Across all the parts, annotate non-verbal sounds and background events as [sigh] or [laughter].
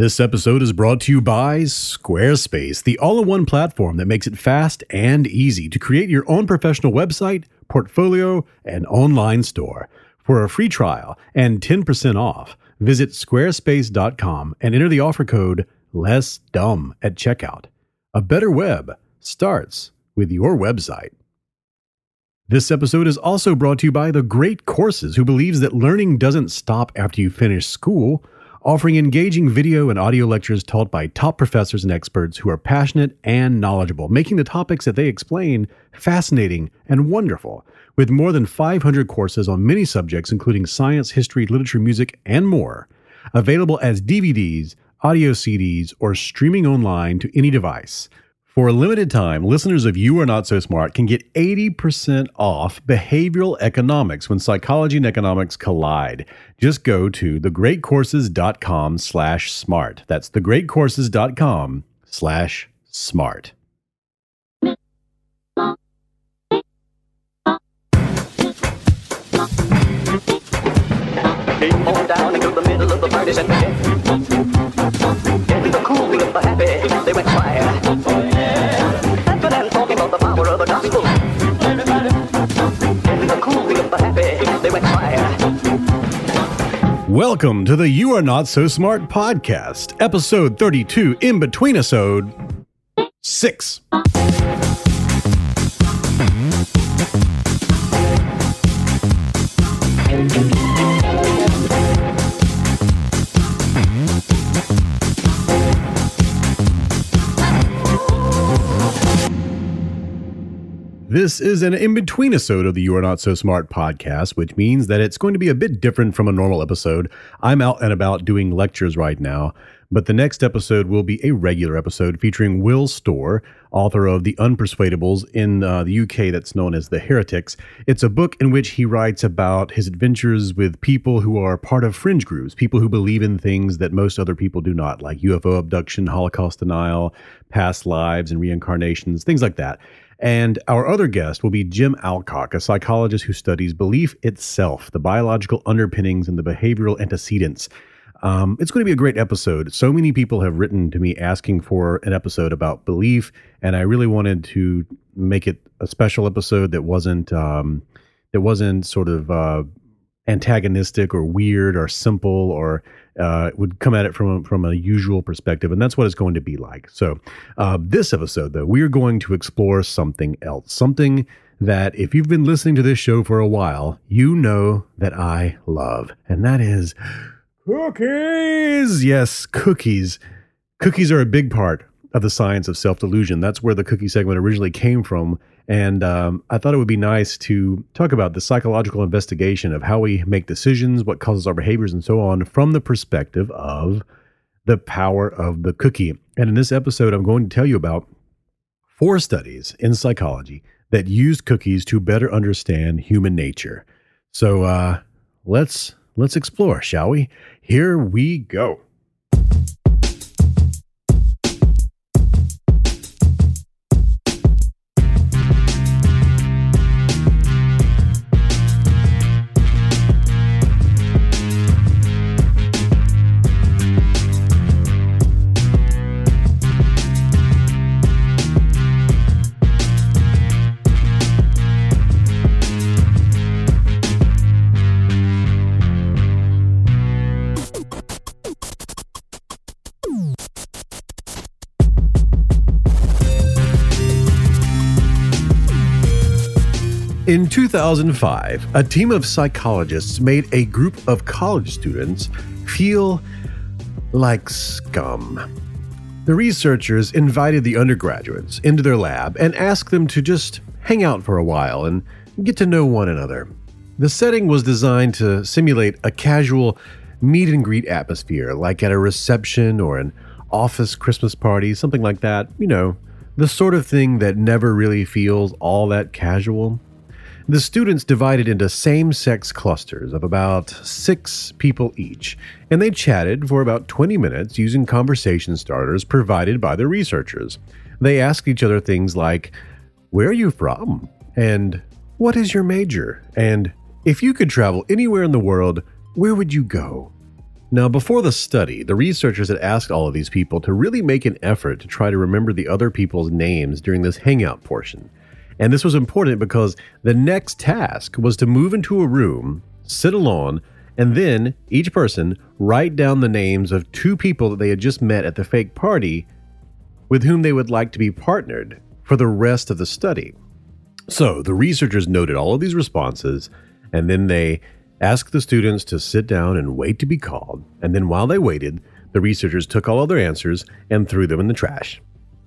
This episode is brought to you by Squarespace, the all-in-one platform that makes it fast and easy to create your own professional website, portfolio, and online store. For a free trial and 10% off, visit squarespace.com and enter the offer code less dumb at checkout. A better web starts with your website. This episode is also brought to you by The Great Courses, who believes that learning doesn't stop after you finish school, offering engaging video and audio lectures taught by top professors and experts who are passionate and knowledgeable, making the topics that they explain fascinating and wonderful. With more than 500 courses on many subjects, including science, history, literature, music, and more, available as DVDs, audio CDs, or streaming online to any device. For a limited time, listeners of You Are Not So Smart can get 80% off behavioral economics when psychology and economics collide. Just go to thegreatcourses.com slash smart. That's thegreatcourses.com slash smart. Down into the middle of the party and the cool happy, Welcome to the You Are Not So Smart podcast, episode 32, in between episode 6. This is an in between episode of the You Are Not So Smart podcast, which means that it's going to be a bit different from a normal episode. I'm out and about doing lectures right now, but the next episode will be a regular episode featuring Will Storr, author of The Unpersuadables in uh, the UK, that's known as The Heretics. It's a book in which he writes about his adventures with people who are part of fringe groups, people who believe in things that most other people do not, like UFO abduction, Holocaust denial, past lives and reincarnations, things like that. And our other guest will be Jim Alcock, a psychologist who studies belief itself, the biological underpinnings and the behavioral antecedents. Um, it's going to be a great episode. So many people have written to me asking for an episode about belief, and I really wanted to make it a special episode that wasn't um, that wasn't sort of uh, antagonistic or weird or simple or uh, would come at it from a, from a usual perspective, and that's what it's going to be like. So, uh, this episode, though, we are going to explore something else, something that if you've been listening to this show for a while, you know that I love, and that is cookies. Yes, cookies. Cookies are a big part of the science of self delusion. That's where the cookie segment originally came from. And um, I thought it would be nice to talk about the psychological investigation of how we make decisions, what causes our behaviors, and so on from the perspective of the power of the cookie. And in this episode, I'm going to tell you about four studies in psychology that use cookies to better understand human nature. So uh, let's let's explore, shall we? Here we go. In 2005, a team of psychologists made a group of college students feel like scum. The researchers invited the undergraduates into their lab and asked them to just hang out for a while and get to know one another. The setting was designed to simulate a casual meet and greet atmosphere, like at a reception or an office Christmas party, something like that. You know, the sort of thing that never really feels all that casual. The students divided into same sex clusters of about six people each, and they chatted for about 20 minutes using conversation starters provided by the researchers. They asked each other things like, Where are you from? And What is your major? And If you could travel anywhere in the world, where would you go? Now, before the study, the researchers had asked all of these people to really make an effort to try to remember the other people's names during this hangout portion. And this was important because the next task was to move into a room, sit alone, and then each person write down the names of two people that they had just met at the fake party with whom they would like to be partnered for the rest of the study. So the researchers noted all of these responses, and then they asked the students to sit down and wait to be called. And then while they waited, the researchers took all of their answers and threw them in the trash.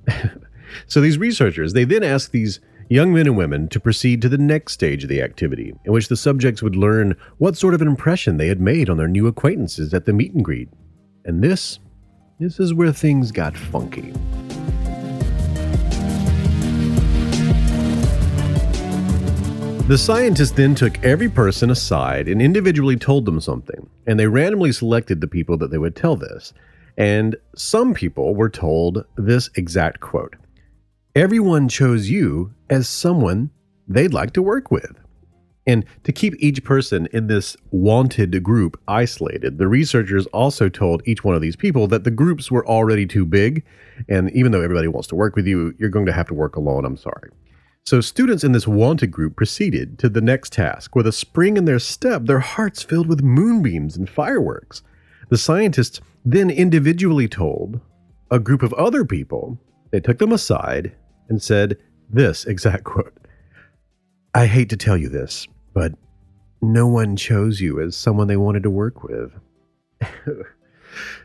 [laughs] so these researchers, they then asked these young men and women to proceed to the next stage of the activity, in which the subjects would learn what sort of an impression they had made on their new acquaintances at the meet and greet. And this, this is where things got funky. The scientists then took every person aside and individually told them something, and they randomly selected the people that they would tell this. And some people were told this exact quote Everyone chose you as someone they'd like to work with. And to keep each person in this wanted group isolated, the researchers also told each one of these people that the groups were already too big. And even though everybody wants to work with you, you're going to have to work alone. I'm sorry. So, students in this wanted group proceeded to the next task with a spring in their step, their hearts filled with moonbeams and fireworks. The scientists then individually told a group of other people, they took them aside and said this exact quote I hate to tell you this, but no one chose you as someone they wanted to work with. [laughs]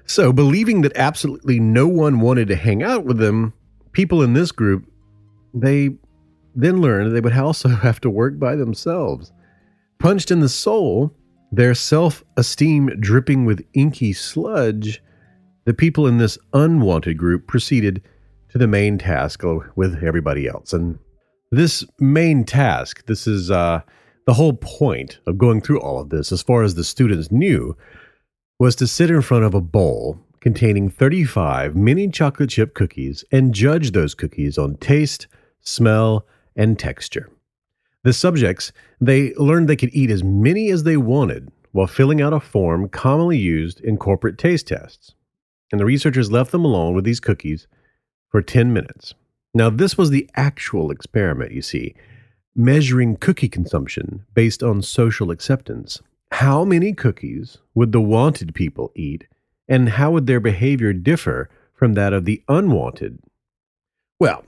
so, believing that absolutely no one wanted to hang out with them, people in this group, they then learned they would also [laughs] have to work by themselves. Punched in the soul, their self esteem dripping with inky sludge, the people in this unwanted group proceeded to the main task with everybody else. And this main task, this is uh, the whole point of going through all of this, as far as the students knew, was to sit in front of a bowl containing 35 mini chocolate chip cookies and judge those cookies on taste, smell, and texture. The subjects, they learned they could eat as many as they wanted while filling out a form commonly used in corporate taste tests. And the researchers left them alone with these cookies for 10 minutes. Now, this was the actual experiment, you see, measuring cookie consumption based on social acceptance. How many cookies would the wanted people eat, and how would their behavior differ from that of the unwanted? Well,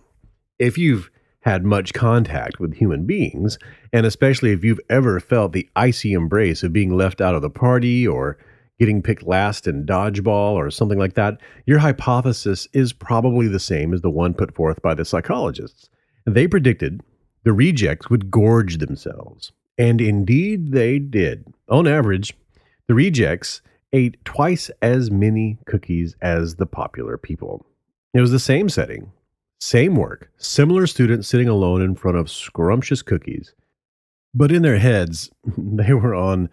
if you've had much contact with human beings, and especially if you've ever felt the icy embrace of being left out of the party or getting picked last in dodgeball or something like that, your hypothesis is probably the same as the one put forth by the psychologists. They predicted the rejects would gorge themselves. And indeed they did. On average, the rejects ate twice as many cookies as the popular people. It was the same setting, same work, similar students sitting alone in front of scrumptious cookies. But in their heads, [laughs] they were on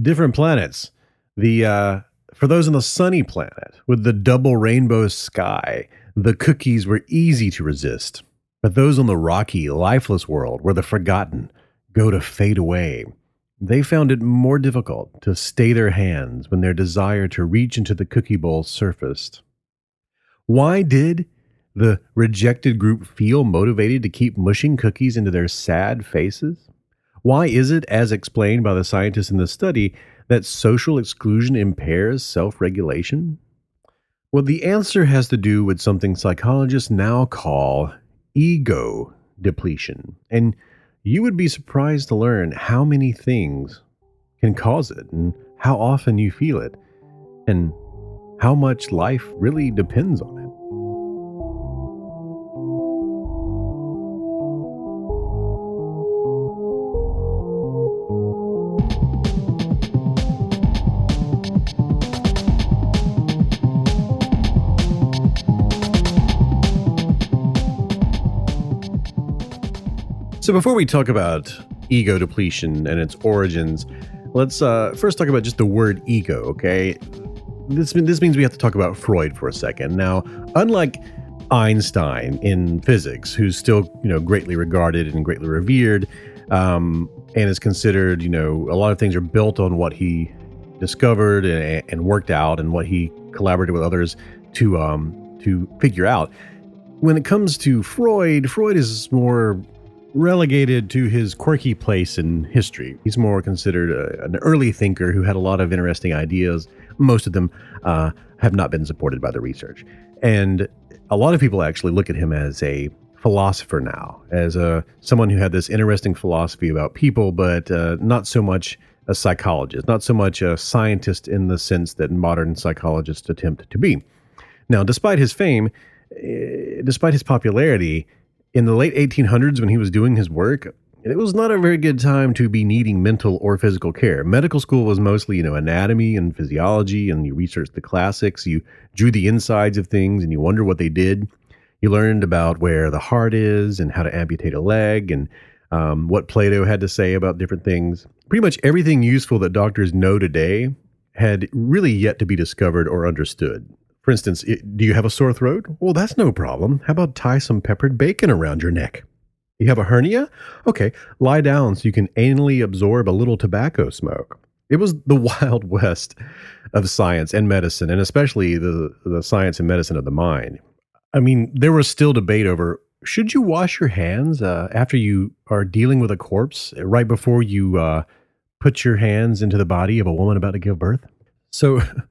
different planets the uh, for those on the sunny planet with the double rainbow sky, the cookies were easy to resist. But those on the rocky, lifeless world where the forgotten go to fade away, they found it more difficult to stay their hands when their desire to reach into the cookie bowl surfaced. Why did the rejected group feel motivated to keep mushing cookies into their sad faces? Why is it, as explained by the scientists in the study, that social exclusion impairs self regulation? Well, the answer has to do with something psychologists now call ego depletion. And you would be surprised to learn how many things can cause it and how often you feel it and how much life really depends on it. So before we talk about ego depletion and its origins, let's uh, first talk about just the word ego. Okay, this this means we have to talk about Freud for a second. Now, unlike Einstein in physics, who's still you know greatly regarded and greatly revered, um, and is considered you know a lot of things are built on what he discovered and, and worked out and what he collaborated with others to um, to figure out. When it comes to Freud, Freud is more relegated to his quirky place in history. He's more considered a, an early thinker who had a lot of interesting ideas. Most of them uh, have not been supported by the research. And a lot of people actually look at him as a philosopher now, as a someone who had this interesting philosophy about people, but uh, not so much a psychologist, not so much a scientist in the sense that modern psychologists attempt to be. Now, despite his fame, eh, despite his popularity, in the late 1800s when he was doing his work, it was not a very good time to be needing mental or physical care. Medical school was mostly, you know, anatomy and physiology, and you researched the classics, you drew the insides of things, and you wonder what they did. You learned about where the heart is and how to amputate a leg, and um, what Plato had to say about different things. Pretty much everything useful that doctors know today had really yet to be discovered or understood. For instance, do you have a sore throat? Well, that's no problem. How about tie some peppered bacon around your neck? You have a hernia? Okay, lie down so you can anally absorb a little tobacco smoke. It was the [laughs] wild west of science and medicine, and especially the, the science and medicine of the mind. I mean, there was still debate over should you wash your hands uh, after you are dealing with a corpse right before you uh, put your hands into the body of a woman about to give birth? So [laughs]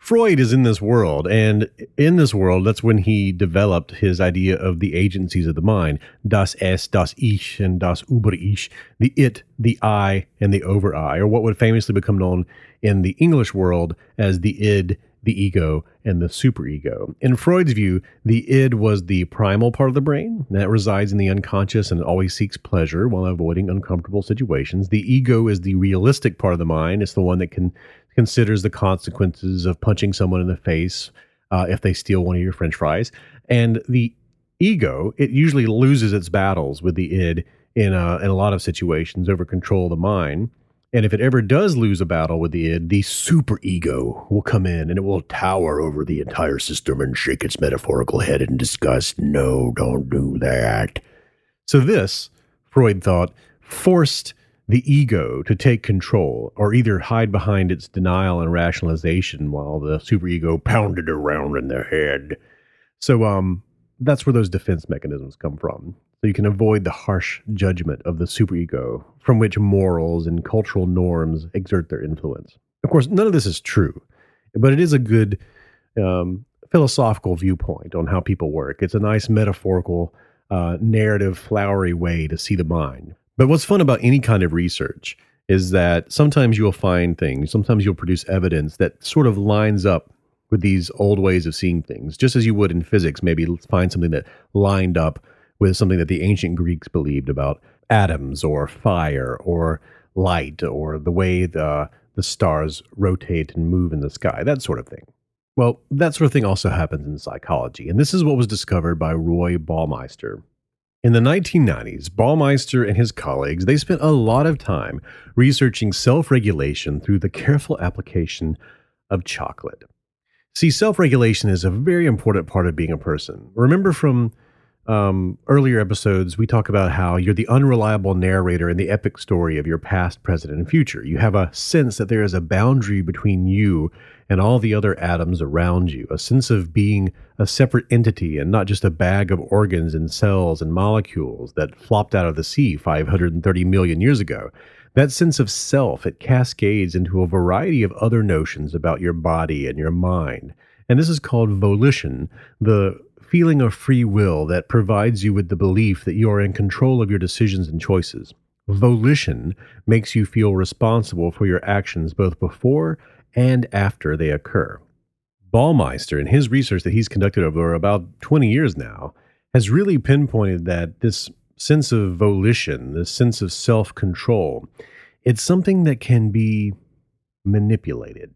Freud is in this world, and in this world, that's when he developed his idea of the agencies of the mind das Es, das Ich, and das Über-Ich, the it, the I, and the over I, or what would famously become known in the English world as the id, the ego, and the superego. In Freud's view, the id was the primal part of the brain that resides in the unconscious and always seeks pleasure while avoiding uncomfortable situations. The ego is the realistic part of the mind. It's the one that can considers the consequences of punching someone in the face uh, if they steal one of your french fries. And the ego, it usually loses its battles with the id in a, in a lot of situations over control of the mind. And if it ever does lose a battle with the id, the super ego will come in and it will tower over the entire system and shake its metaphorical head in disgust. No, don't do that. So, this, Freud thought, forced the ego to take control or either hide behind its denial and rationalization while the superego pounded around in their head. So um that's where those defense mechanisms come from. So you can avoid the harsh judgment of the superego from which morals and cultural norms exert their influence. Of course, none of this is true, but it is a good um, philosophical viewpoint on how people work. It's a nice metaphorical, uh, narrative, flowery way to see the mind. But what's fun about any kind of research is that sometimes you'll find things, sometimes you'll produce evidence that sort of lines up with these old ways of seeing things, just as you would in physics, maybe find something that lined up with something that the ancient Greeks believed about atoms or fire or light or the way the, the stars rotate and move in the sky, that sort of thing. Well, that sort of thing also happens in psychology, and this is what was discovered by Roy Baumeister. In the 1990s, Baumeister and his colleagues, they spent a lot of time researching self-regulation through the careful application of chocolate. See, self-regulation is a very important part of being a person. Remember from um, earlier episodes, we talk about how you're the unreliable narrator in the epic story of your past, present, and future. You have a sense that there is a boundary between you and all the other atoms around you, a sense of being a separate entity and not just a bag of organs and cells and molecules that flopped out of the sea 530 million years ago. That sense of self, it cascades into a variety of other notions about your body and your mind. And this is called volition, the feeling of free will that provides you with the belief that you are in control of your decisions and choices. Volition makes you feel responsible for your actions both before and after they occur. Baumeister, in his research that he's conducted over about 20 years now, has really pinpointed that this sense of volition, this sense of self control, it's something that can be manipulated.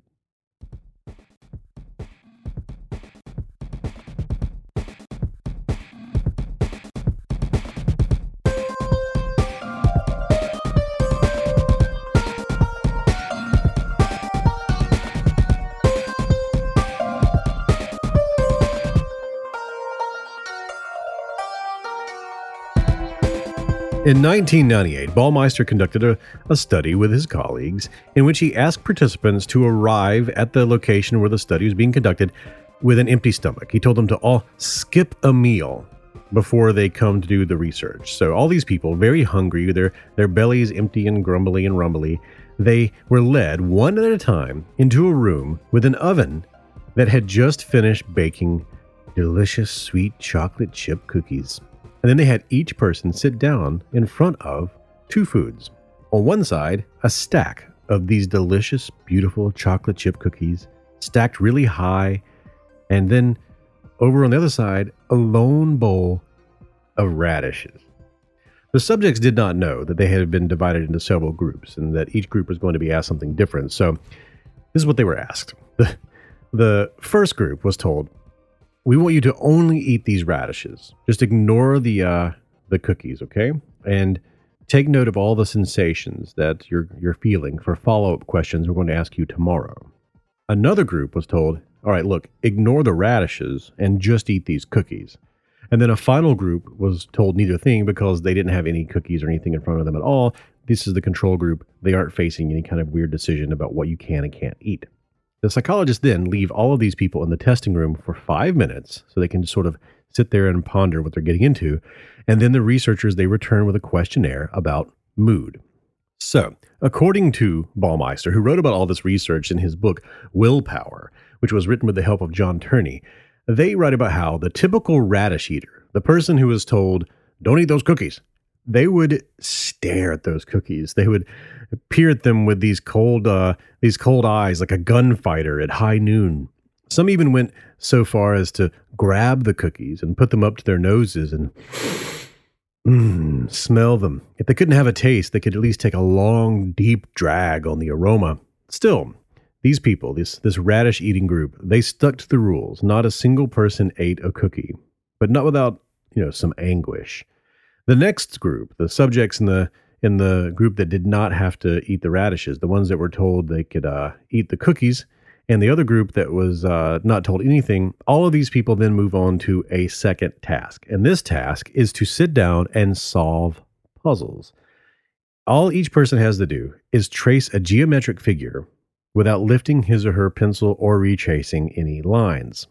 In 1998, Baumeister conducted a, a study with his colleagues in which he asked participants to arrive at the location where the study was being conducted with an empty stomach. He told them to all skip a meal before they come to do the research. So all these people, very hungry, their their bellies empty and grumbly and rumbly, they were led one at a time into a room with an oven that had just finished baking delicious sweet chocolate chip cookies. And then they had each person sit down in front of two foods. On one side, a stack of these delicious, beautiful chocolate chip cookies, stacked really high. And then over on the other side, a lone bowl of radishes. The subjects did not know that they had been divided into several groups and that each group was going to be asked something different. So, this is what they were asked. [laughs] The, the first group was told, we want you to only eat these radishes. Just ignore the uh, the cookies, okay? And take note of all the sensations that you're you're feeling for follow up questions we're going to ask you tomorrow. Another group was told, all right, look, ignore the radishes and just eat these cookies. And then a final group was told neither thing because they didn't have any cookies or anything in front of them at all. This is the control group. They aren't facing any kind of weird decision about what you can and can't eat. The psychologists then leave all of these people in the testing room for five minutes so they can sort of sit there and ponder what they're getting into. And then the researchers they return with a questionnaire about mood. So, according to Baumeister, who wrote about all this research in his book Willpower, which was written with the help of John Tierney, they write about how the typical radish eater, the person who is told, don't eat those cookies, they would stare at those cookies. They would peer at them with these cold, uh, these cold eyes, like a gunfighter at high noon. Some even went so far as to grab the cookies and put them up to their noses and [sighs] mm, smell them. If they couldn't have a taste, they could at least take a long, deep drag on the aroma. Still, these people, this this radish eating group, they stuck to the rules. Not a single person ate a cookie, but not without you know some anguish. The next group, the subjects in the in the group that did not have to eat the radishes, the ones that were told they could uh, eat the cookies, and the other group that was uh, not told anything, all of these people then move on to a second task. And this task is to sit down and solve puzzles. All each person has to do is trace a geometric figure without lifting his or her pencil or retracing any lines.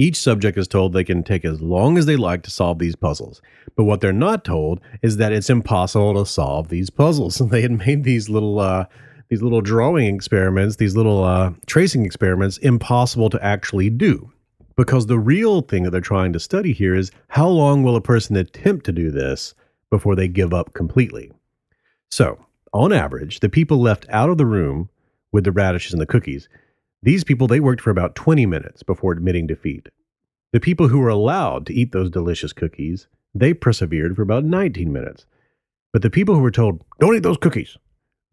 Each subject is told they can take as long as they like to solve these puzzles. But what they're not told is that it's impossible to solve these puzzles. And [laughs] they had made these little uh, these little drawing experiments, these little uh, tracing experiments, impossible to actually do. Because the real thing that they're trying to study here is how long will a person attempt to do this before they give up completely? So, on average, the people left out of the room with the radishes and the cookies these people, they worked for about 20 minutes before admitting defeat. The people who were allowed to eat those delicious cookies, they persevered for about 19 minutes. But the people who were told, don't eat those cookies,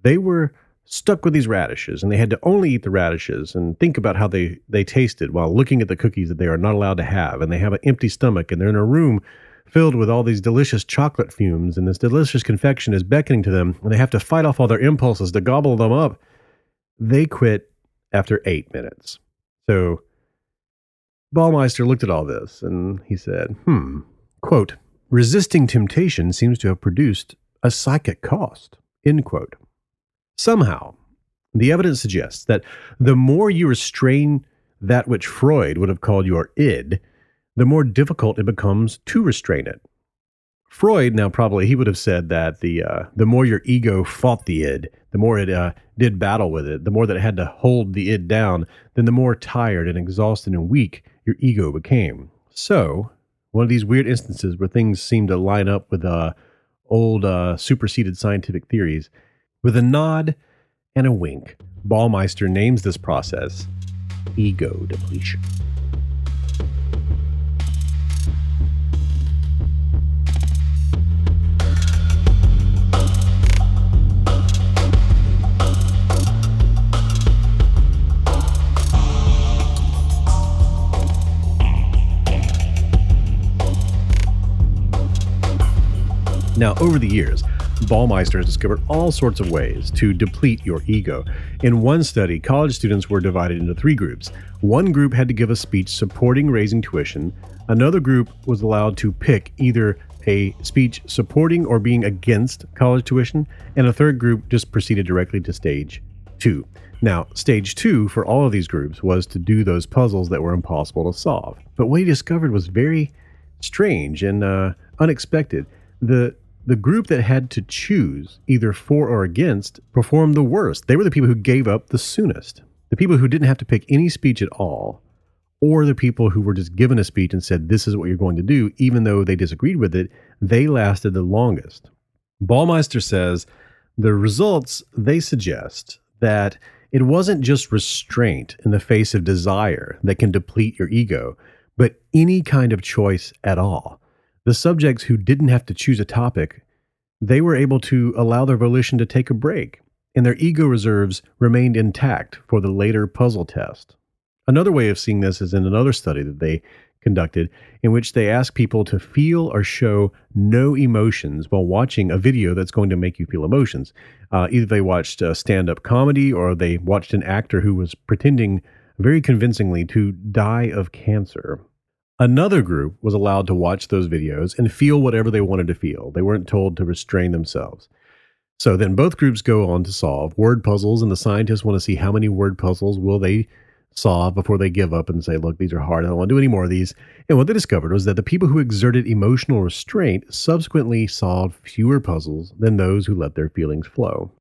they were stuck with these radishes and they had to only eat the radishes and think about how they, they tasted while looking at the cookies that they are not allowed to have. And they have an empty stomach and they're in a room filled with all these delicious chocolate fumes and this delicious confection is beckoning to them and they have to fight off all their impulses to gobble them up. They quit after eight minutes. So Baumeister looked at all this and he said, hmm, quote, resisting temptation seems to have produced a psychic cost, end quote. Somehow, the evidence suggests that the more you restrain that which Freud would have called your id, the more difficult it becomes to restrain it. Freud now probably he would have said that the uh, the more your ego fought the id, the more it uh, did battle with it, the more that it had to hold the id down, then the more tired and exhausted and weak your ego became. So one of these weird instances where things seem to line up with uh, old uh, superseded scientific theories. With a nod and a wink, Baumeister names this process ego depletion. Now, over the years, Baumeister has discovered all sorts of ways to deplete your ego. In one study, college students were divided into three groups. One group had to give a speech supporting raising tuition, another group was allowed to pick either a speech supporting or being against college tuition, and a third group just proceeded directly to stage two. Now, stage two for all of these groups was to do those puzzles that were impossible to solve. But what he discovered was very strange and uh, unexpected. The the group that had to choose either for or against performed the worst. They were the people who gave up the soonest. The people who didn't have to pick any speech at all, or the people who were just given a speech and said, This is what you're going to do, even though they disagreed with it, they lasted the longest. Baumeister says the results they suggest that it wasn't just restraint in the face of desire that can deplete your ego, but any kind of choice at all. The subjects who didn't have to choose a topic, they were able to allow their volition to take a break, and their ego reserves remained intact for the later puzzle test. Another way of seeing this is in another study that they conducted in which they asked people to feel or show no emotions while watching a video that's going to make you feel emotions. Uh, either they watched a stand up comedy or they watched an actor who was pretending very convincingly to die of cancer. Another group was allowed to watch those videos and feel whatever they wanted to feel. They weren't told to restrain themselves. So then both groups go on to solve word puzzles, and the scientists want to see how many word puzzles will they solve before they give up and say, look, these are hard. I don't want to do any more of these. And what they discovered was that the people who exerted emotional restraint subsequently solved fewer puzzles than those who let their feelings flow.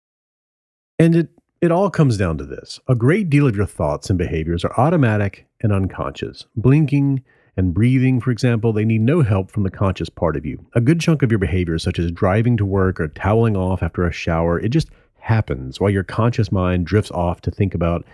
And it, it all comes down to this a great deal of your thoughts and behaviors are automatic and unconscious. Blinking and breathing, for example, they need no help from the conscious part of you. A good chunk of your behavior, such as driving to work or toweling off after a shower, it just happens while your conscious mind drifts off to think about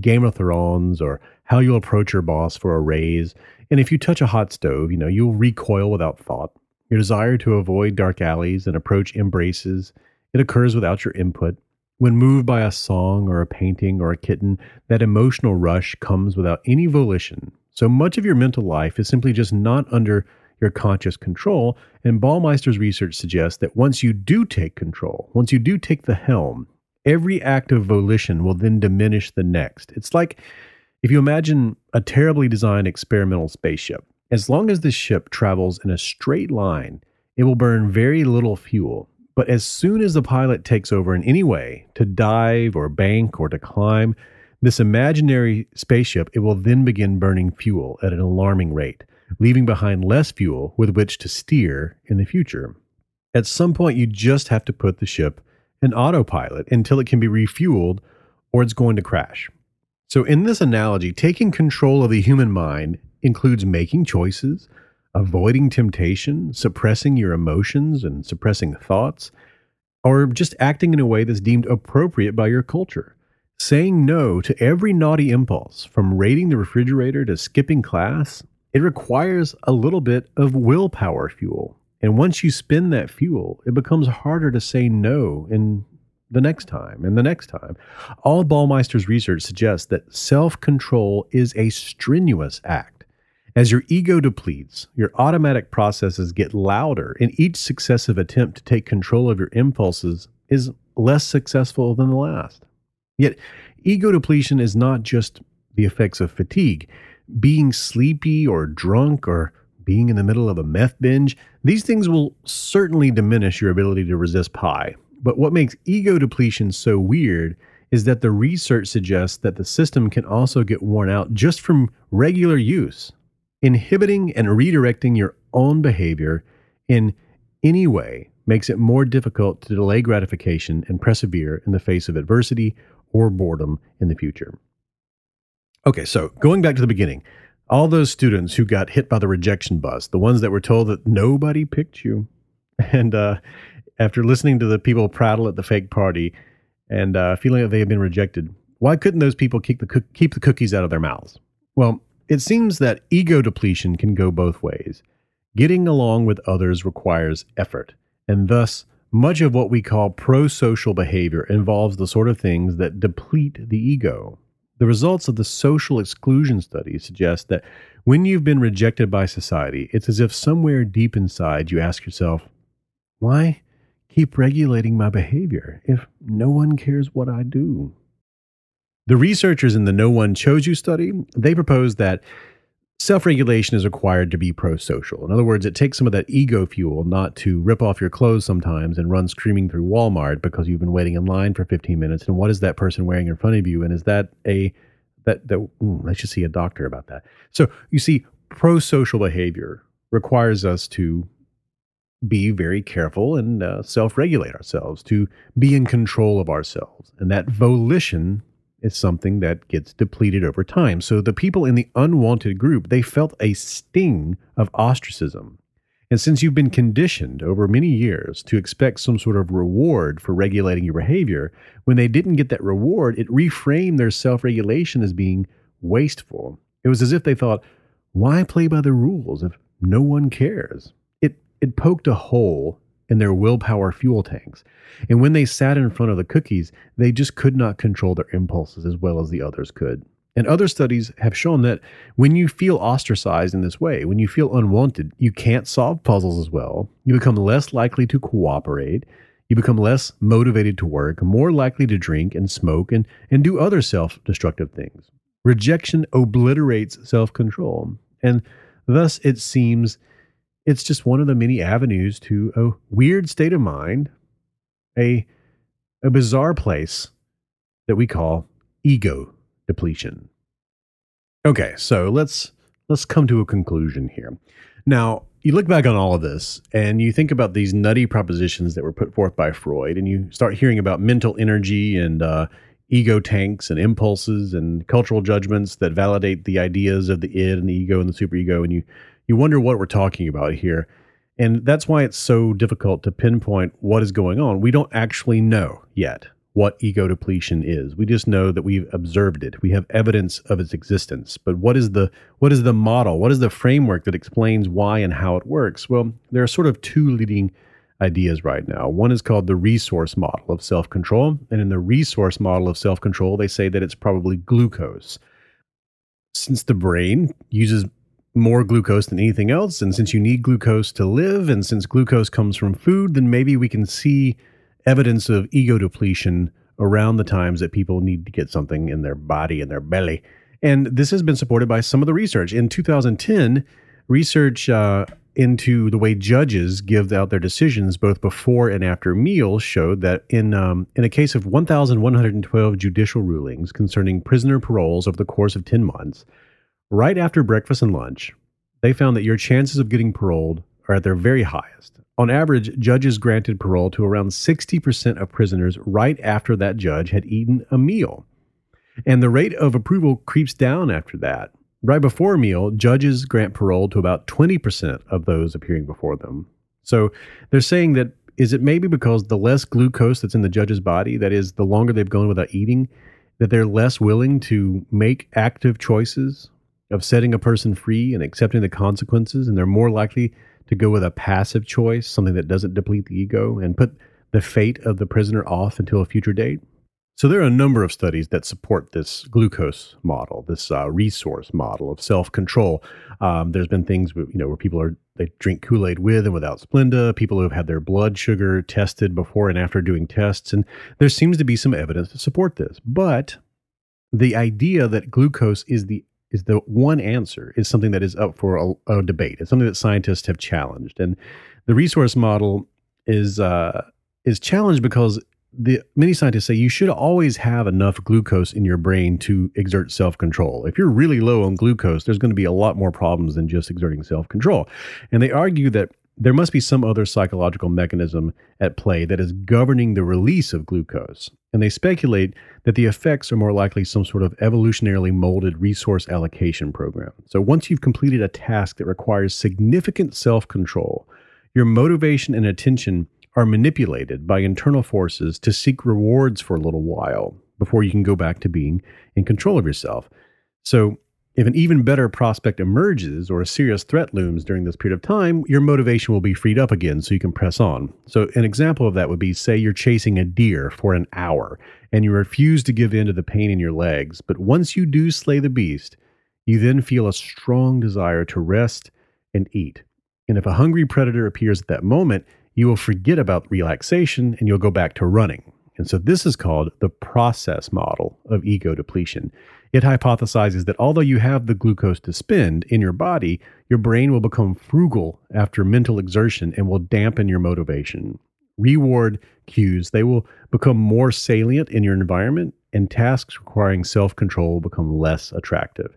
Game of Thrones or how you'll approach your boss for a raise. And if you touch a hot stove, you know, you'll recoil without thought. Your desire to avoid dark alleys and approach embraces, it occurs without your input. When moved by a song or a painting or a kitten, that emotional rush comes without any volition. So much of your mental life is simply just not under your conscious control. And Baumeister's research suggests that once you do take control, once you do take the helm, every act of volition will then diminish the next. It's like if you imagine a terribly designed experimental spaceship. As long as the ship travels in a straight line, it will burn very little fuel. But as soon as the pilot takes over in any way to dive or bank or to climb, this imaginary spaceship, it will then begin burning fuel at an alarming rate, leaving behind less fuel with which to steer in the future. At some point, you just have to put the ship in autopilot until it can be refueled or it's going to crash. So, in this analogy, taking control of the human mind includes making choices, avoiding temptation, suppressing your emotions and suppressing thoughts, or just acting in a way that's deemed appropriate by your culture. Saying no to every naughty impulse, from raiding the refrigerator to skipping class, it requires a little bit of willpower fuel. And once you spend that fuel, it becomes harder to say no in the next time and the next time. All Baumeister's research suggests that self control is a strenuous act. As your ego depletes, your automatic processes get louder, and each successive attempt to take control of your impulses is less successful than the last. Yet, ego depletion is not just the effects of fatigue. Being sleepy or drunk or being in the middle of a meth binge, these things will certainly diminish your ability to resist pie. But what makes ego depletion so weird is that the research suggests that the system can also get worn out just from regular use. Inhibiting and redirecting your own behavior in any way makes it more difficult to delay gratification and persevere in the face of adversity or boredom in the future. Okay, so going back to the beginning, all those students who got hit by the rejection bus, the ones that were told that nobody picked you, [laughs] and uh, after listening to the people prattle at the fake party and uh, feeling that they had been rejected, why couldn't those people keep the keep the cookies out of their mouths? Well, it seems that ego depletion can go both ways. Getting along with others requires effort, and thus much of what we call pro-social behavior involves the sort of things that deplete the ego. The results of the social exclusion study suggest that when you've been rejected by society, it's as if somewhere deep inside you ask yourself, why keep regulating my behavior if no one cares what I do? The researchers in the No One Chose You study, they proposed that self regulation is required to be pro social. In other words, it takes some of that ego fuel not to rip off your clothes sometimes and run screaming through Walmart because you've been waiting in line for 15 minutes. And what is that person wearing in front of you? And is that a that that mm, I should see a doctor about that. So you see, pro social behavior requires us to be very careful and uh, self regulate ourselves, to be in control of ourselves. And that volition is something that gets depleted over time. So the people in the unwanted group, they felt a sting of ostracism. And since you've been conditioned over many years to expect some sort of reward for regulating your behavior, when they didn't get that reward, it reframed their self regulation as being wasteful. It was as if they thought, why play by the rules if no one cares? It, it poked a hole in their willpower fuel tanks. And when they sat in front of the cookies, they just could not control their impulses as well as the others could. And other studies have shown that when you feel ostracized in this way, when you feel unwanted, you can't solve puzzles as well. You become less likely to cooperate. You become less motivated to work, more likely to drink and smoke and, and do other self destructive things. Rejection obliterates self control. And thus, it seems it's just one of the many avenues to a weird state of mind, a, a bizarre place that we call ego depletion. Okay, so let's let's come to a conclusion here. Now, you look back on all of this and you think about these nutty propositions that were put forth by Freud, and you start hearing about mental energy and uh, ego tanks and impulses and cultural judgments that validate the ideas of the id and the ego and the superego, and you you wonder what we're talking about here. And that's why it's so difficult to pinpoint what is going on. We don't actually know yet what ego depletion is. We just know that we've observed it. We have evidence of its existence. But what is the what is the model? What is the framework that explains why and how it works? Well, there are sort of two leading ideas right now. One is called the resource model of self-control, and in the resource model of self-control, they say that it's probably glucose. Since the brain uses more glucose than anything else. And since you need glucose to live, and since glucose comes from food, then maybe we can see evidence of ego depletion around the times that people need to get something in their body, in their belly. And this has been supported by some of the research. In 2010, research uh, into the way judges give out their decisions both before and after meals showed that in um, in a case of 1,112 judicial rulings concerning prisoner paroles over the course of 10 months, right after breakfast and lunch, they found that your chances of getting paroled are at their very highest. On average, judges granted parole to around 60% of prisoners right after that judge had eaten a meal. And the rate of approval creeps down after that. Right before a meal, judges grant parole to about 20% of those appearing before them. So they're saying that is it maybe because the less glucose that's in the judge's body, that is, the longer they've gone without eating, that they're less willing to make active choices of setting a person free and accepting the consequences, and they're more likely to go with a passive choice, something that doesn't deplete the ego, and put the fate of the prisoner off until a future date. So there are a number of studies that support this glucose model, this uh, resource model of self-control. Um, there's been things, you know, where people are they drink Kool-Aid with and without Splenda. People who have had their blood sugar tested before and after doing tests, and there seems to be some evidence to support this. But the idea that glucose is the is the one answer is something that is up for a, a, debate. It's something that scientists have challenged, and the resource model is uh, is challenged because the many scientists say you should always have enough glucose in your brain to exert self control. If you're really low on glucose, there's going to be a lot more problems than just exerting self control. And they argue that there must be some other psychological mechanism at play that is governing the release of glucose. And they speculate that the effects are more likely some sort of evolutionarily molded resource allocation program. So once you've completed a task that requires significant self control, your motivation and attention are manipulated by internal forces to seek rewards for a little while before you can go back to being in control of yourself. So if an even better prospect emerges or a serious threat looms during this period of time, your motivation will be freed up again so you can press on. So, an example of that would be say you're chasing a deer for an hour and you refuse to give in to the pain in your legs. But once you do slay the beast, you then feel a strong desire to rest and eat. And if a hungry predator appears at that moment, you will forget about relaxation and you'll go back to running. And so, this is called the process model of ego depletion. It hypothesizes that although you have the glucose to spend in your body, your brain will become frugal after mental exertion and will dampen your motivation. Reward cues, they will become more salient in your environment, and tasks requiring self control will become less attractive.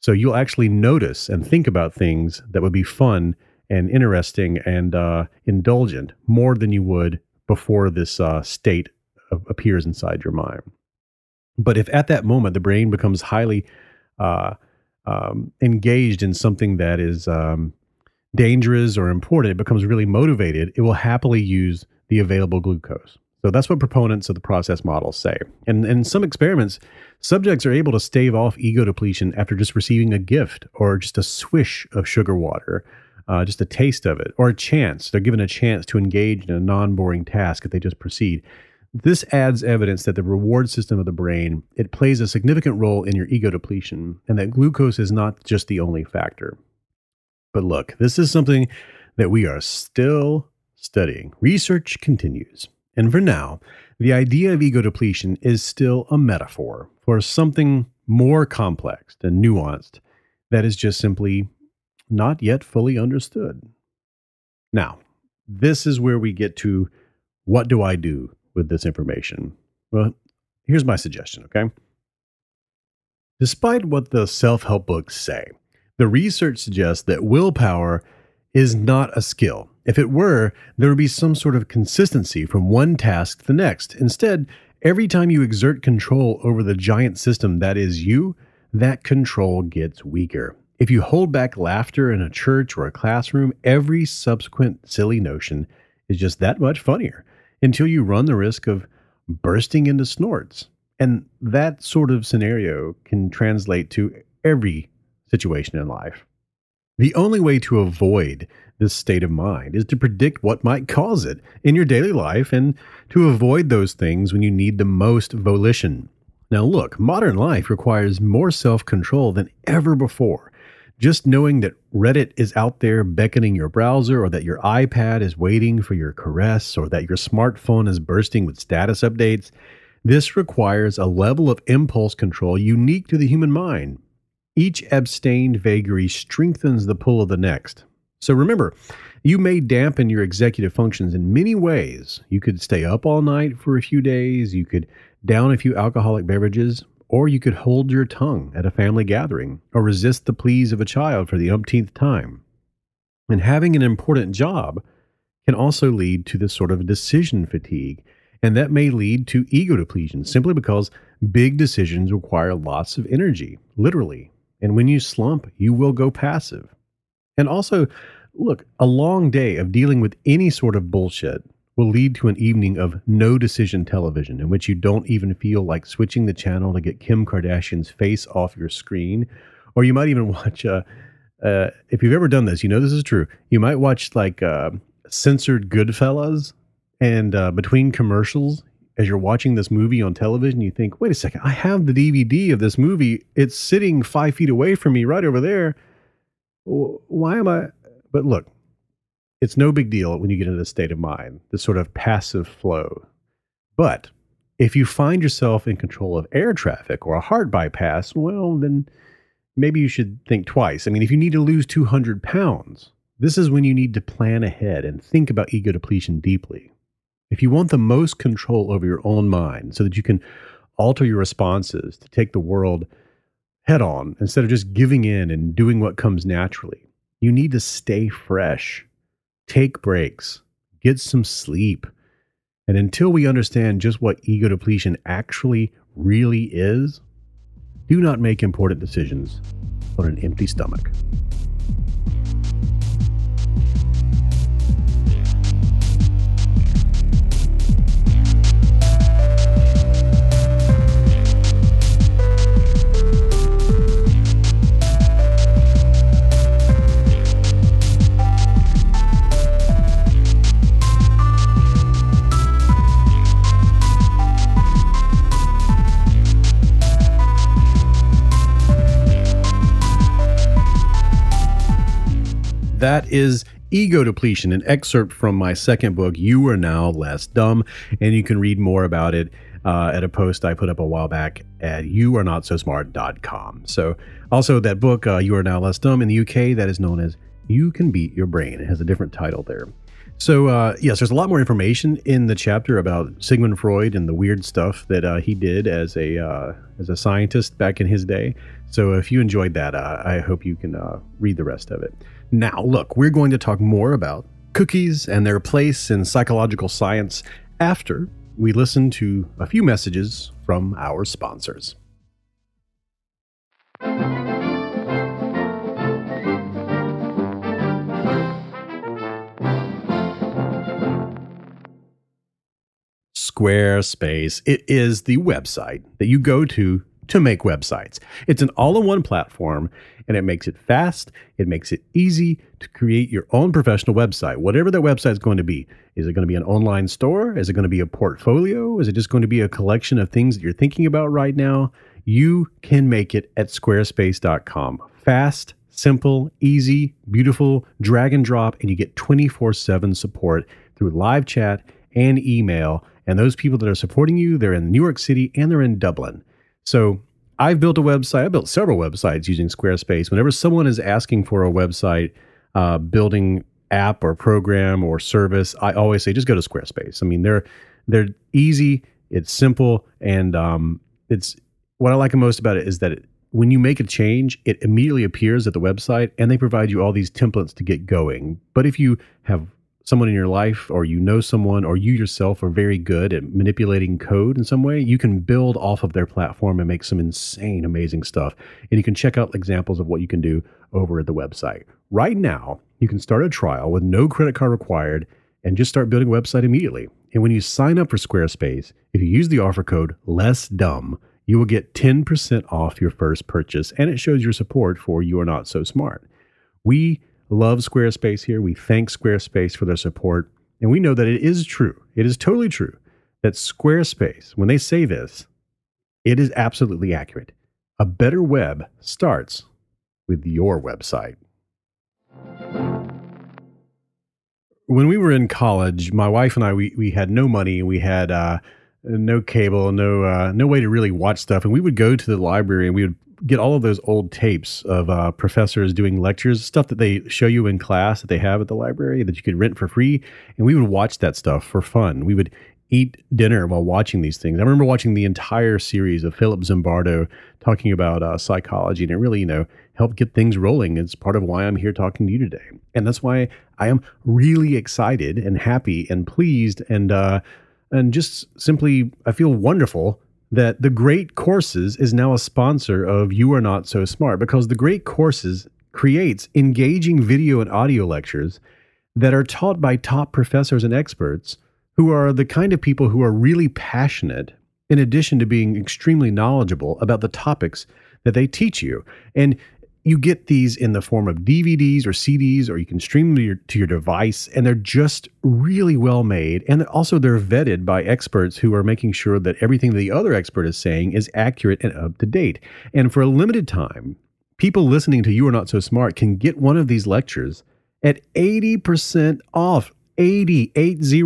So you'll actually notice and think about things that would be fun and interesting and uh, indulgent more than you would before this uh, state appears inside your mind. But if at that moment the brain becomes highly uh, um, engaged in something that is um, dangerous or important, it becomes really motivated, it will happily use the available glucose. So that's what proponents of the process model say. And in some experiments, subjects are able to stave off ego depletion after just receiving a gift or just a swish of sugar water, uh, just a taste of it, or a chance. They're given a chance to engage in a non boring task if they just proceed. This adds evidence that the reward system of the brain it plays a significant role in your ego depletion and that glucose is not just the only factor. But look, this is something that we are still studying. Research continues. And for now, the idea of ego depletion is still a metaphor for something more complex and nuanced that is just simply not yet fully understood. Now, this is where we get to what do I do with this information? Well, here's my suggestion, okay? Despite what the self help books say, the research suggests that willpower is not a skill. If it were, there would be some sort of consistency from one task to the next. Instead, every time you exert control over the giant system that is you, that control gets weaker. If you hold back laughter in a church or a classroom, every subsequent silly notion is just that much funnier until you run the risk of bursting into snorts. And that sort of scenario can translate to every situation in life. The only way to avoid this state of mind is to predict what might cause it in your daily life and to avoid those things when you need the most volition. Now, look, modern life requires more self control than ever before. Just knowing that Reddit is out there beckoning your browser, or that your iPad is waiting for your caress, or that your smartphone is bursting with status updates, this requires a level of impulse control unique to the human mind. Each abstained vagary strengthens the pull of the next. So remember, you may dampen your executive functions in many ways. You could stay up all night for a few days, you could down a few alcoholic beverages, or you could hold your tongue at a family gathering or resist the pleas of a child for the umpteenth time. And having an important job can also lead to this sort of decision fatigue. And that may lead to ego depletion simply because big decisions require lots of energy, literally. And when you slump, you will go passive. And also, look, a long day of dealing with any sort of bullshit will lead to an evening of no decision television in which you don't even feel like switching the channel to get Kim Kardashian's face off your screen. Or you might even [laughs] watch, uh, uh, if you've ever done this, you know this is true. You might watch like uh, censored Goodfellas, and uh, between commercials, as you're watching this movie on television, you think, wait a second, I have the DVD of this movie. It's sitting five feet away from me right over there. Why am I? But look, it's no big deal when you get into this state of mind, this sort of passive flow. But if you find yourself in control of air traffic or a heart bypass, well, then maybe you should think twice. I mean, if you need to lose 200 pounds, this is when you need to plan ahead and think about ego depletion deeply. If you want the most control over your own mind so that you can alter your responses to take the world head on instead of just giving in and doing what comes naturally, you need to stay fresh take breaks, get some sleep. And until we understand just what ego depletion actually really is, do not make important decisions on an empty stomach. That is Ego Depletion, an excerpt from my second book, You Are Now Less Dumb. And you can read more about it uh, at a post I put up a while back at youarenotsosmart.com. So, also that book, uh, You Are Now Less Dumb in the UK, that is known as You Can Beat Your Brain. It has a different title there. So, uh, yes, there's a lot more information in the chapter about Sigmund Freud and the weird stuff that uh, he did as a uh, as a scientist back in his day. So, if you enjoyed that, uh, I hope you can uh, read the rest of it. Now, look, we're going to talk more about cookies and their place in psychological science after we listen to a few messages from our sponsors. Squarespace. It is the website that you go to to make websites. It's an all in one platform and it makes it fast. It makes it easy to create your own professional website, whatever that website is going to be. Is it going to be an online store? Is it going to be a portfolio? Is it just going to be a collection of things that you're thinking about right now? You can make it at squarespace.com. Fast, simple, easy, beautiful, drag and drop, and you get 24 7 support through live chat and email. And those people that are supporting you, they're in New York City and they're in Dublin. So I've built a website. I built several websites using Squarespace. Whenever someone is asking for a website, uh, building app or program or service, I always say just go to Squarespace. I mean, they're they're easy, it's simple, and um, it's what I like the most about it is that it, when you make a change, it immediately appears at the website, and they provide you all these templates to get going. But if you have someone in your life or you know someone or you yourself are very good at manipulating code in some way, you can build off of their platform and make some insane, amazing stuff. And you can check out examples of what you can do over at the website. Right now, you can start a trial with no credit card required and just start building a website immediately. And when you sign up for Squarespace, if you use the offer code less dumb, you will get 10% off your first purchase and it shows your support for you are not so smart. We love Squarespace here. We thank Squarespace for their support. And we know that it is true, it is totally true that Squarespace, when they say this, it is absolutely accurate. A better web starts with your website. When we were in college, my wife and I, we, we had no money. We had uh, no cable, no uh, no way to really watch stuff. And we would go to the library and we would get all of those old tapes of uh, professors doing lectures, stuff that they show you in class that they have at the library that you could rent for free. And we would watch that stuff for fun. We would eat dinner while watching these things. I remember watching the entire series of Philip Zimbardo talking about uh, psychology, and it really, you know, helped get things rolling. It's part of why I'm here talking to you today. And that's why I am really excited and happy and pleased and, uh, and just simply, I feel wonderful that the Great Courses is now a sponsor of You Are Not So Smart because the Great Courses creates engaging video and audio lectures that are taught by top professors and experts who are the kind of people who are really passionate in addition to being extremely knowledgeable about the topics that they teach you. And you get these in the form of DVDs or CDs, or you can stream them to your, to your device, and they're just really well made. And also, they're vetted by experts who are making sure that everything the other expert is saying is accurate and up to date. And for a limited time, people listening to You Are Not So Smart can get one of these lectures at 80% off. 80, 80,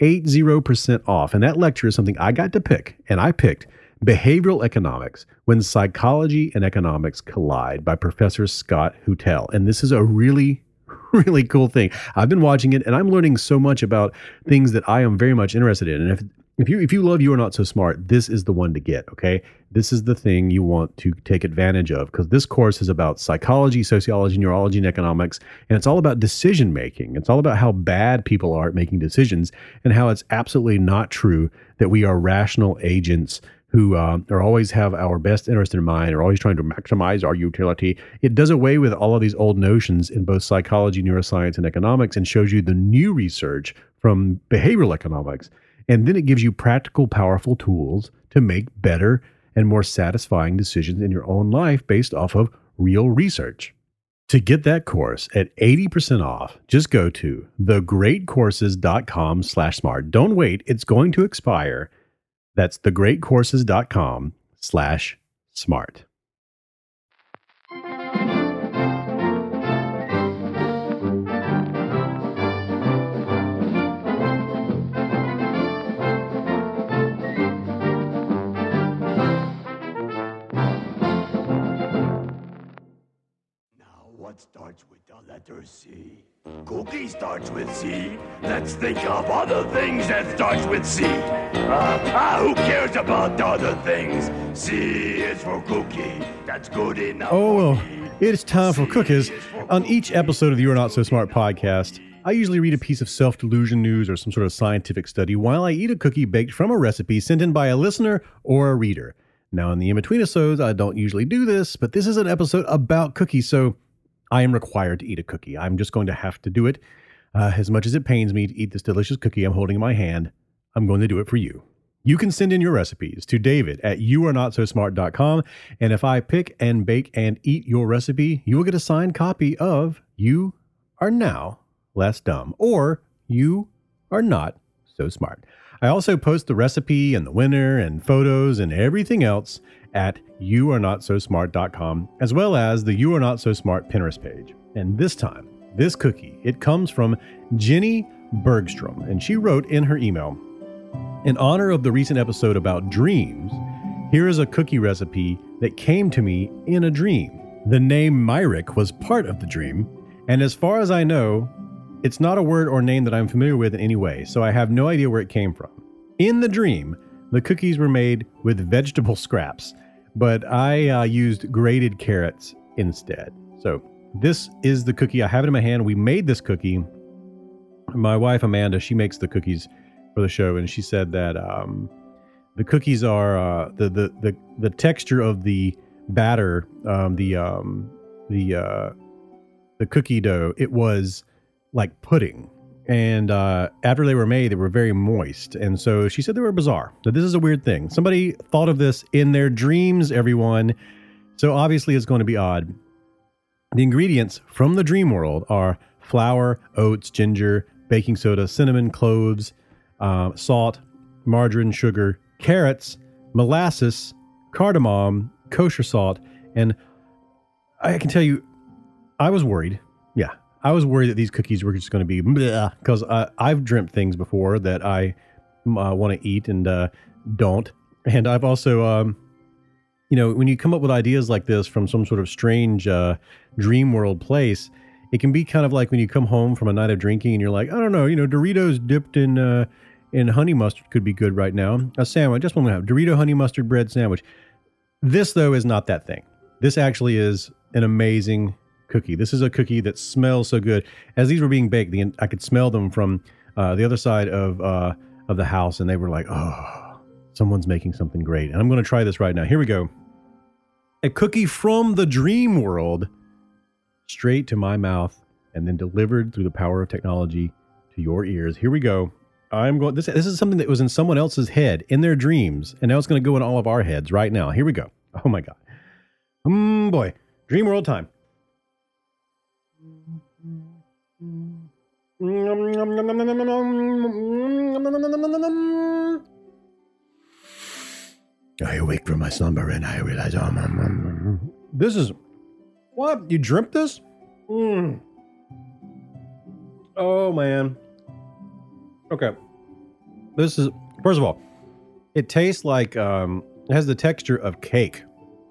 80% off. And that lecture is something I got to pick, and I picked Behavioral Economics When Psychology and Economics Collide by Professor Scott Huettel. And this is a really, [laughs] really cool thing. I've been watching it and I'm learning so much about things that I am very much interested in. And if if you if you love you are not so smart, this is the one to get, okay? This is the thing you want to take advantage of because this course is about psychology, sociology, neurology, and economics, and it's all about decision making. It's all about how bad people are at making decisions and how it's absolutely not true that we are rational agents who uh, are always have our best interest in mind, are always trying to maximize our utility. It does away with all of these old notions in both psychology, neuroscience, and economics and shows you the new research from behavioral economics. And then it gives you practical, powerful tools to make better and more satisfying decisions in your own life based off of real research. To get that course at 80% off, just go to thegreatcourses.com slash smart. Don't wait. It's going to expire that's thegreatcourses.com slash smart. starts with the letter C. Cookie starts with C. Let's think of other things that starts with C. Ah, ah, who cares about other things? C is for cookie. That's good enough. Oh, well, it is time for cookies. for On each episode of the You're Not So Smart podcast, I usually read a piece of self delusion news or some sort of scientific study while I eat a cookie baked from a recipe sent in by a listener or a reader. Now, in the in between episodes, I don't usually do this, but this is an episode about cookies, so I am required to eat a cookie. I'm just going to have to do it. Uh, as much as it pains me to eat this delicious cookie I'm holding in my hand, I'm going to do it for you. You can send in your recipes to David at youarenotsosmart.com. And if I pick and bake and eat your recipe, you will get a signed copy of You Are Now Less Dumb or You Are Not So Smart. I also post the recipe and the winner and photos and everything else at youarenotsosmart.com, as well as the You Are Not So Smart Pinterest page. And this time, this cookie, it comes from Jenny Bergstrom, and she wrote in her email, in honor of the recent episode about dreams, here is a cookie recipe that came to me in a dream. The name Myrick was part of the dream, and as far as I know, it's not a word or name that I'm familiar with in any way, so I have no idea where it came from. In the dream, the cookies were made with vegetable scraps, but I uh, used grated carrots instead. So this is the cookie. I have it in my hand. We made this cookie. My wife Amanda, she makes the cookies for the show, and she said that um, the cookies are uh, the, the the the texture of the batter, um, the um, the uh, the cookie dough. It was like pudding, and uh, after they were made, they were very moist, and so she said they were bizarre. That this is a weird thing. Somebody thought of this in their dreams. Everyone, so obviously it's going to be odd. The ingredients from the dream world are flour, oats, ginger, baking soda, cinnamon, cloves, uh, salt, margarine, sugar, carrots, molasses, cardamom, kosher salt, and I can tell you, I was worried. I was worried that these cookies were just going to be because uh, I've dreamt things before that I uh, want to eat and uh, don't, and I've also, um, you know, when you come up with ideas like this from some sort of strange uh, dream world place, it can be kind of like when you come home from a night of drinking and you're like, I don't know, you know, Doritos dipped in uh, in honey mustard could be good right now. A sandwich, just one to have Dorito honey mustard bread sandwich. This though is not that thing. This actually is an amazing cookie. This is a cookie that smells so good. As these were being baked, the, I could smell them from uh, the other side of uh, of the house, and they were like, "Oh, someone's making something great." And I'm going to try this right now. Here we go. A cookie from the dream world, straight to my mouth, and then delivered through the power of technology to your ears. Here we go. I'm going. This this is something that was in someone else's head in their dreams, and now it's going to go in all of our heads right now. Here we go. Oh my god. Um, boy, dream world time. I awake from my slumber and I realize, oh, mm, mm, mm. this is what you dreamt this. Mm. Oh man. Okay. This is first of all, it tastes like um, it has the texture of cake.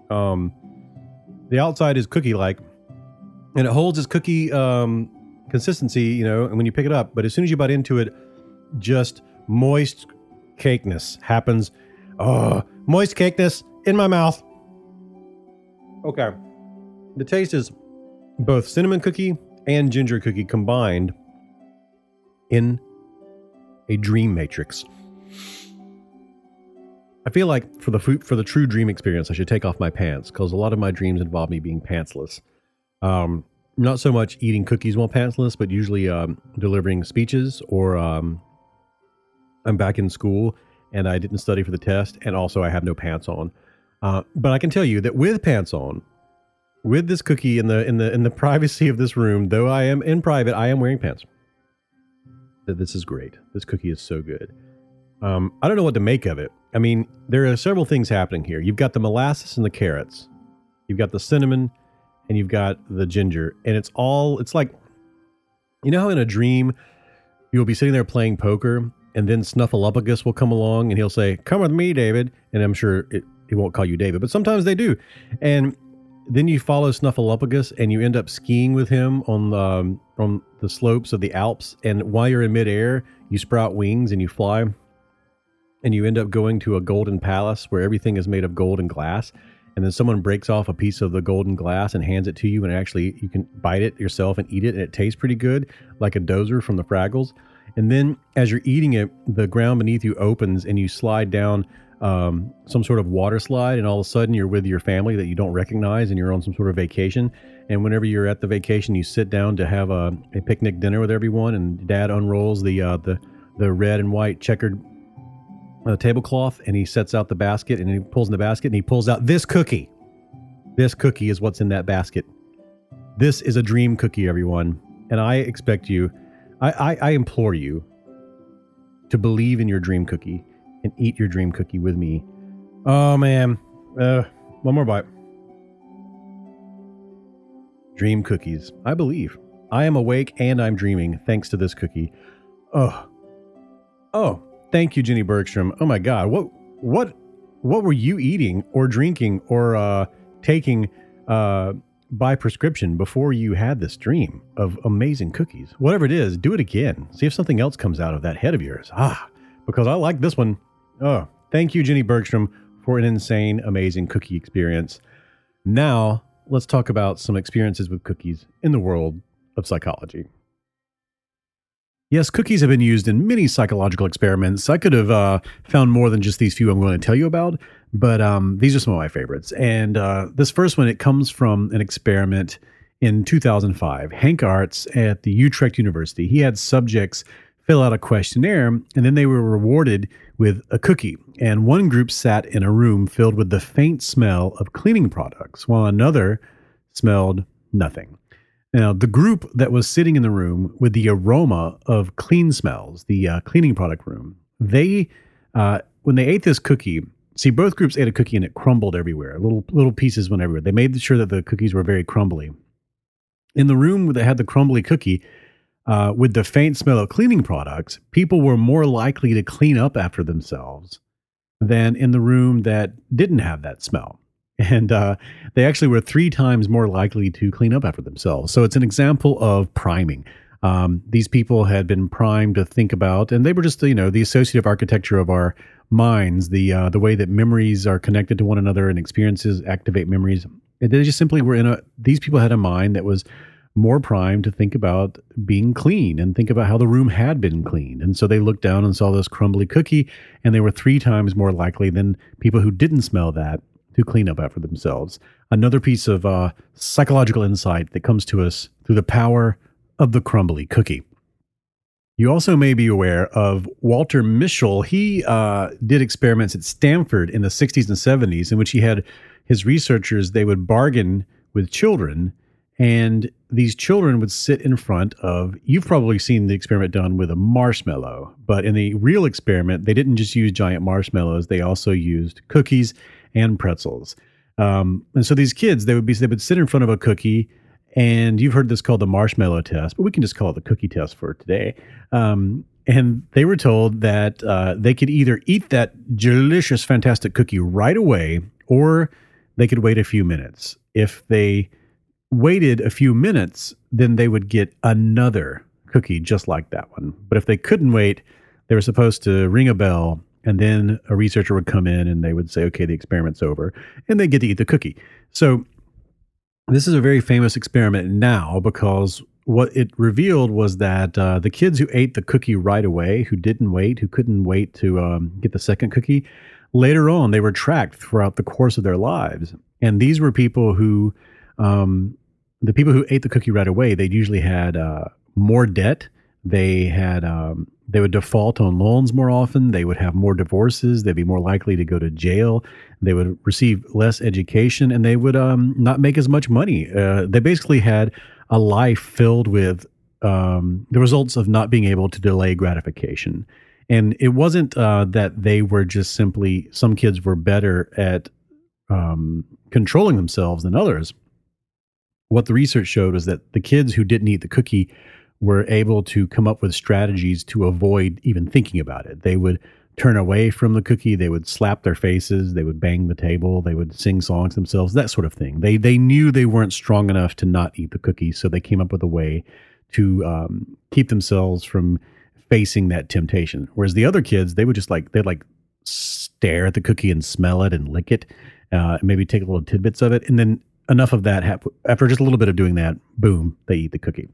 Um, the outside is cookie like, and it holds its cookie um, consistency, you know, and when you pick it up, but as soon as you bite into it, just moist cakeness happens. Oh, moist cakeness in my mouth. Okay. The taste is both cinnamon cookie and ginger cookie combined in a dream matrix. I feel like for the for the true dream experience, I should take off my pants because a lot of my dreams involve me being pantsless. Um, not so much eating cookies while pantsless, but usually um, delivering speeches or um, I'm back in school and I didn't study for the test, and also I have no pants on. Uh, but I can tell you that with pants on, with this cookie in the in the in the [laughs] privacy of this room, though I am in private, I am wearing pants. This is great. This cookie is so good. Um, I don't know what to make of it. I mean, there are several things happening here. You've got the molasses and the carrots. You've got the cinnamon and you've got the ginger, and it's all it's like you know how in a dream you'll be sitting there playing poker and then Snuffleupagus will come along and he'll say, "Come with me, David," and I'm sure it, he won't call you David, but sometimes they do. And then you follow Snuffleupagus and you end up skiing with him on the um, on the slopes of the Alps. And while you're in midair, you sprout wings and you fly, and you end up going to a golden palace where everything is made of gold and glass. And then someone breaks off a piece of the golden glass and hands it to you, and actually you can bite it yourself and eat it, and it tastes pretty good, like a Doozer from the Fraggles. And then as you're eating it, the ground beneath you opens and you slide down um, some sort of water slide, and all of a sudden you're with your family that you don't recognize, and you're on some sort of vacation. And whenever you're at the vacation, you sit down to have a, a picnic dinner with everyone, and Dad unrolls the uh, the the red and white checkered uh, tablecloth, and he sets out the basket, and he pulls in the basket, and he pulls out this cookie. This cookie is what's in that basket. This is a dream cookie, everyone, and I expect you I, I, I implore you to believe in your dream cookie and eat your dream cookie with me. Oh man, uh, one more bite. Dream cookies. I believe. I am awake and I'm dreaming thanks to this cookie. Oh, oh, thank you, Jenny Bergstrom. Oh my God, what, what, what were you eating or drinking or uh, taking uh, by prescription before you had this dream of amazing cookies. Whatever it is, do it again. See if something else comes out of that head of yours. Ah, because I like this one. Oh, thank you, Jenny Bergstrom, for an insane, amazing cookie experience. Now, let's talk about some experiences with cookies in the world of psychology. Yes, cookies have been used in many psychological experiments. I could have uh, found more than just these few I'm going to tell you about, but um, these are some of my favorites. And uh, this first one, it comes from an experiment in 2005. Henk Aarts at the Utrecht University, he had subjects fill out a questionnaire, and then they were rewarded with a cookie. And one group sat in a room filled with the faint smell of cleaning products, while another smelled nothing. Now, the group that was sitting in the room with the aroma of clean smells, the uh, cleaning product room, they, uh, when they ate this cookie, see, both groups ate a cookie and it crumbled everywhere. Little little pieces went everywhere. They made sure that the cookies were very crumbly. In the room that had the crumbly cookie, uh, with the faint smell of cleaning products, people were more likely to clean up after themselves than in the room that didn't have that smell and uh, they actually were three times more likely to clean up after themselves. So it's an example of priming. Um, these people had been primed to think about, and they were just you know the associative architecture of our minds, the uh, the way that memories are connected to one another and experiences activate memories. They just simply were in a. These people had a mind that was more primed to think about being clean and think about how the room had been cleaned. And so they looked down and saw this crumbly cookie, and they were three times more likely than people who didn't smell that to clean up after themselves. Another piece of uh, psychological insight that comes to us through the power of the crumbly cookie. You also may be aware of Walter Mischel. He uh, did experiments at Stanford in the 60s and 70s in which he had his researchers, they would bargain with children, and these children would sit in front of, you've probably seen the experiment done with a marshmallow, but in the real experiment, they didn't just use giant marshmallows, they also used cookies and pretzels. Um, and so these kids, they would be they would sit in front of a cookie, and you've heard this called the marshmallow test, but we can just call it the cookie test for today. Um, and they were told that uh, they could either eat that delicious, fantastic cookie right away, or they could wait a few minutes. If they waited a few minutes, then they would get another cookie just like that one. But if they couldn't wait, they were supposed to ring a bell and then a researcher would come in and they would say, okay, the experiment's over. And they get to eat the cookie. So this is a very famous experiment now because what it revealed was that uh, the kids who ate the cookie right away, who didn't wait, who couldn't wait to um, get the second cookie, later on they were tracked throughout the course of their lives. And these were people who, um, the people who ate the cookie right away, they usually had uh, more debt. They had um, they would default on loans more often. They would have more divorces. They'd be more likely to go to jail. They would receive less education, and they would um, not make as much money. Uh, they basically had a life filled with um, the results of not being able to delay gratification. And it wasn't uh, that they were just simply some kids were better at um, controlling themselves than others. What the research showed was that the kids who didn't eat the cookie were able to come up with strategies to avoid even thinking about it. They would turn away from the cookie. They would slap their faces. They would bang the table. They would sing songs themselves. That sort of thing. They they knew they weren't strong enough to not eat the cookie, so they came up with a way to um, keep themselves from facing that temptation. Whereas the other kids, they would just like they'd like stare at the cookie and smell it and lick it, uh, maybe take little tidbits of it, and then enough of that after just a little bit of doing that, boom, they eat the cookie.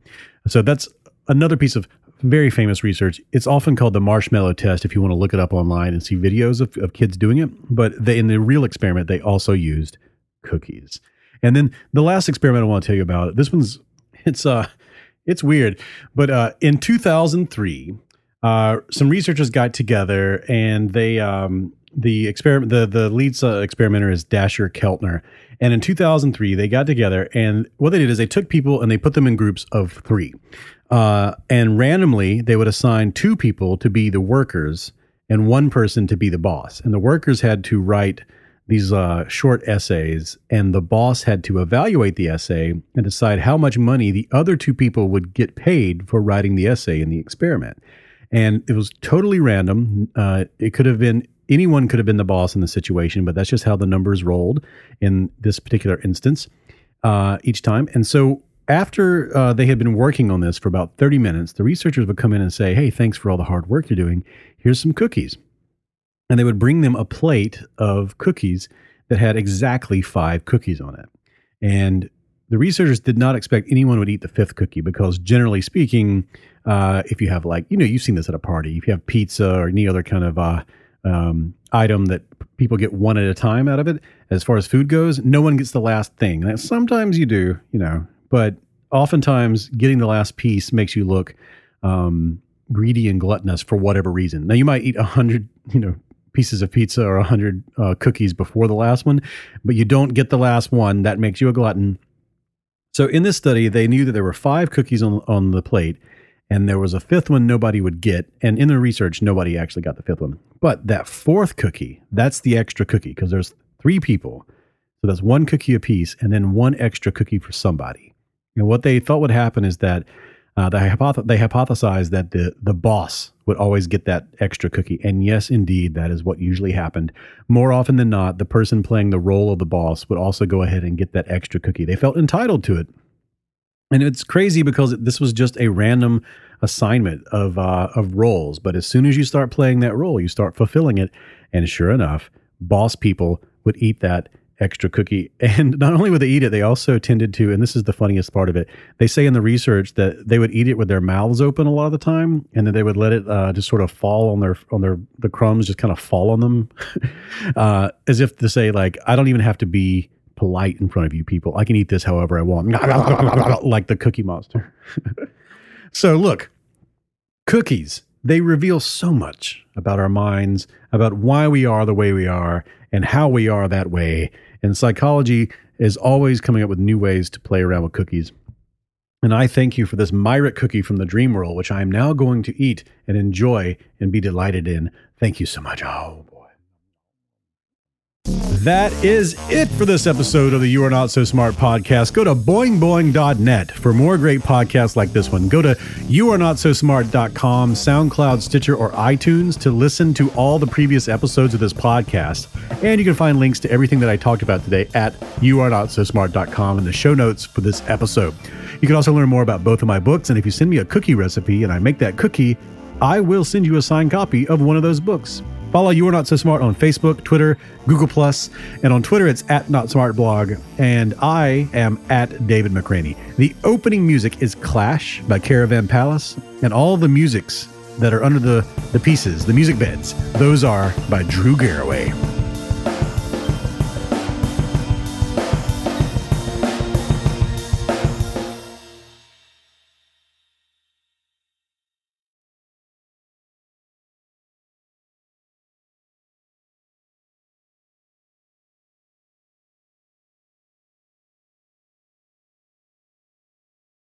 So that's another piece of very famous research. It's often called the marshmallow test if you want to look it up online and see videos of, of kids doing it. But they, in the real experiment, they also used cookies. And then the last experiment I want to tell you about, this one's [laughs] it's uh it's weird, but uh, in 2003, uh, some researchers got together and they um, the experiment the the lead uh, experimenter is Dacher Keltner, and in 2003 they got together and what they did is they took people and they put them in groups of three, uh, and randomly they would assign two people to be the workers and one person to be the boss, and the workers had to write these uh, short essays, and the boss had to evaluate the essay and decide how much money the other two people would get paid for writing the essay in the experiment. And it was totally random. Uh, it could have been anyone could have been the boss in the situation, but that's just how the numbers rolled in this particular instance uh, each time. And so after uh, they had been working on this for about 30 minutes, the researchers would come in and say, Hey, thanks for all the hard work you're doing. Here's some cookies and they would bring them a plate of cookies that had exactly five cookies on it. And the researchers did not expect anyone would eat the fifth cookie because, generally speaking, uh, if you have like you know you've seen this at a party, if you have pizza or any other kind of uh, um, item that people get one at a time out of it, as far as food goes, no one gets the last thing. Now, sometimes you do, you know, but oftentimes getting the last piece makes you look um, greedy and gluttonous for whatever reason. Now you might eat a hundred, you know, pieces of pizza or a 100 uh, cookies before the last one, but you don't get the last one. That makes you a glutton. So in this study, they knew that there were five cookies on, on the plate, and there was a fifth one nobody would get. And in the research, nobody actually got the fifth one. But that fourth cookie, that's the extra cookie because there's three people. So that's one cookie apiece and then one extra cookie for somebody. And what they thought would happen is that uh, they, hypoth- they hypothesized that the, the boss would always get that extra cookie. And yes, indeed, that is what usually happened. More often than not, the person playing the role of the boss would also go ahead and get that extra cookie. They felt entitled to it. And it's crazy because this was just a random assignment of uh, of roles. But as soon as you start playing that role, you start fulfilling it. And sure enough, boss people would eat that extra cookie. [laughs] And not only would they eat it, they also tended to, and this is the funniest part of it, they say in the research that they would eat it with their mouths open a lot of the time, and then they would let it uh, just sort of fall on their on their the crumbs just kind of fall on them, [laughs] uh, as if to say like I don't even have to be polite in front of you people. I can eat this however I want, [laughs] like the Cookie Monster. [laughs] so look, cookies. They reveal so much about our minds, about why we are the way we are, and how we are that way. And psychology is always coming up with new ways to play around with cookies. And I thank you for this Myrick cookie from the Dream World, which I am now going to eat and enjoy and be delighted in. Thank you so much. Oh. That is it for this episode of the You Are Not So Smart podcast. Go to boingboing.net for more great podcasts like this one. Go to youarenotsosmart.com, SoundCloud, Stitcher, or iTunes to listen to all the previous episodes of this podcast. And you can find links to everything that I talked about today at youarenotsosmart.com in the show notes for this episode. You can also learn more about both of my books. And if you send me a cookie recipe and I make that cookie, I will send you a signed copy of one of those books. Follow You Are Not So Smart on Facebook, Twitter, Google Plus, and on Twitter it's at Not Smart Blog, and I am at David McRaney. The opening music is Clash by Caravan Palace, and all the musics that are under the, the pieces, the music beds, those are by Drew Garraway.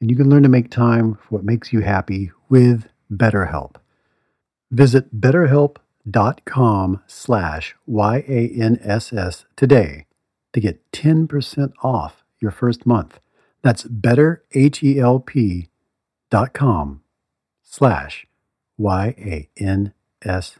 And you can learn to make time for what makes you happy with BetterHelp. Visit betterhelp.com slash Y-A-N-S-S today to get 10% off your first month. That's betterhelp.com slash Y-A-N-S-S.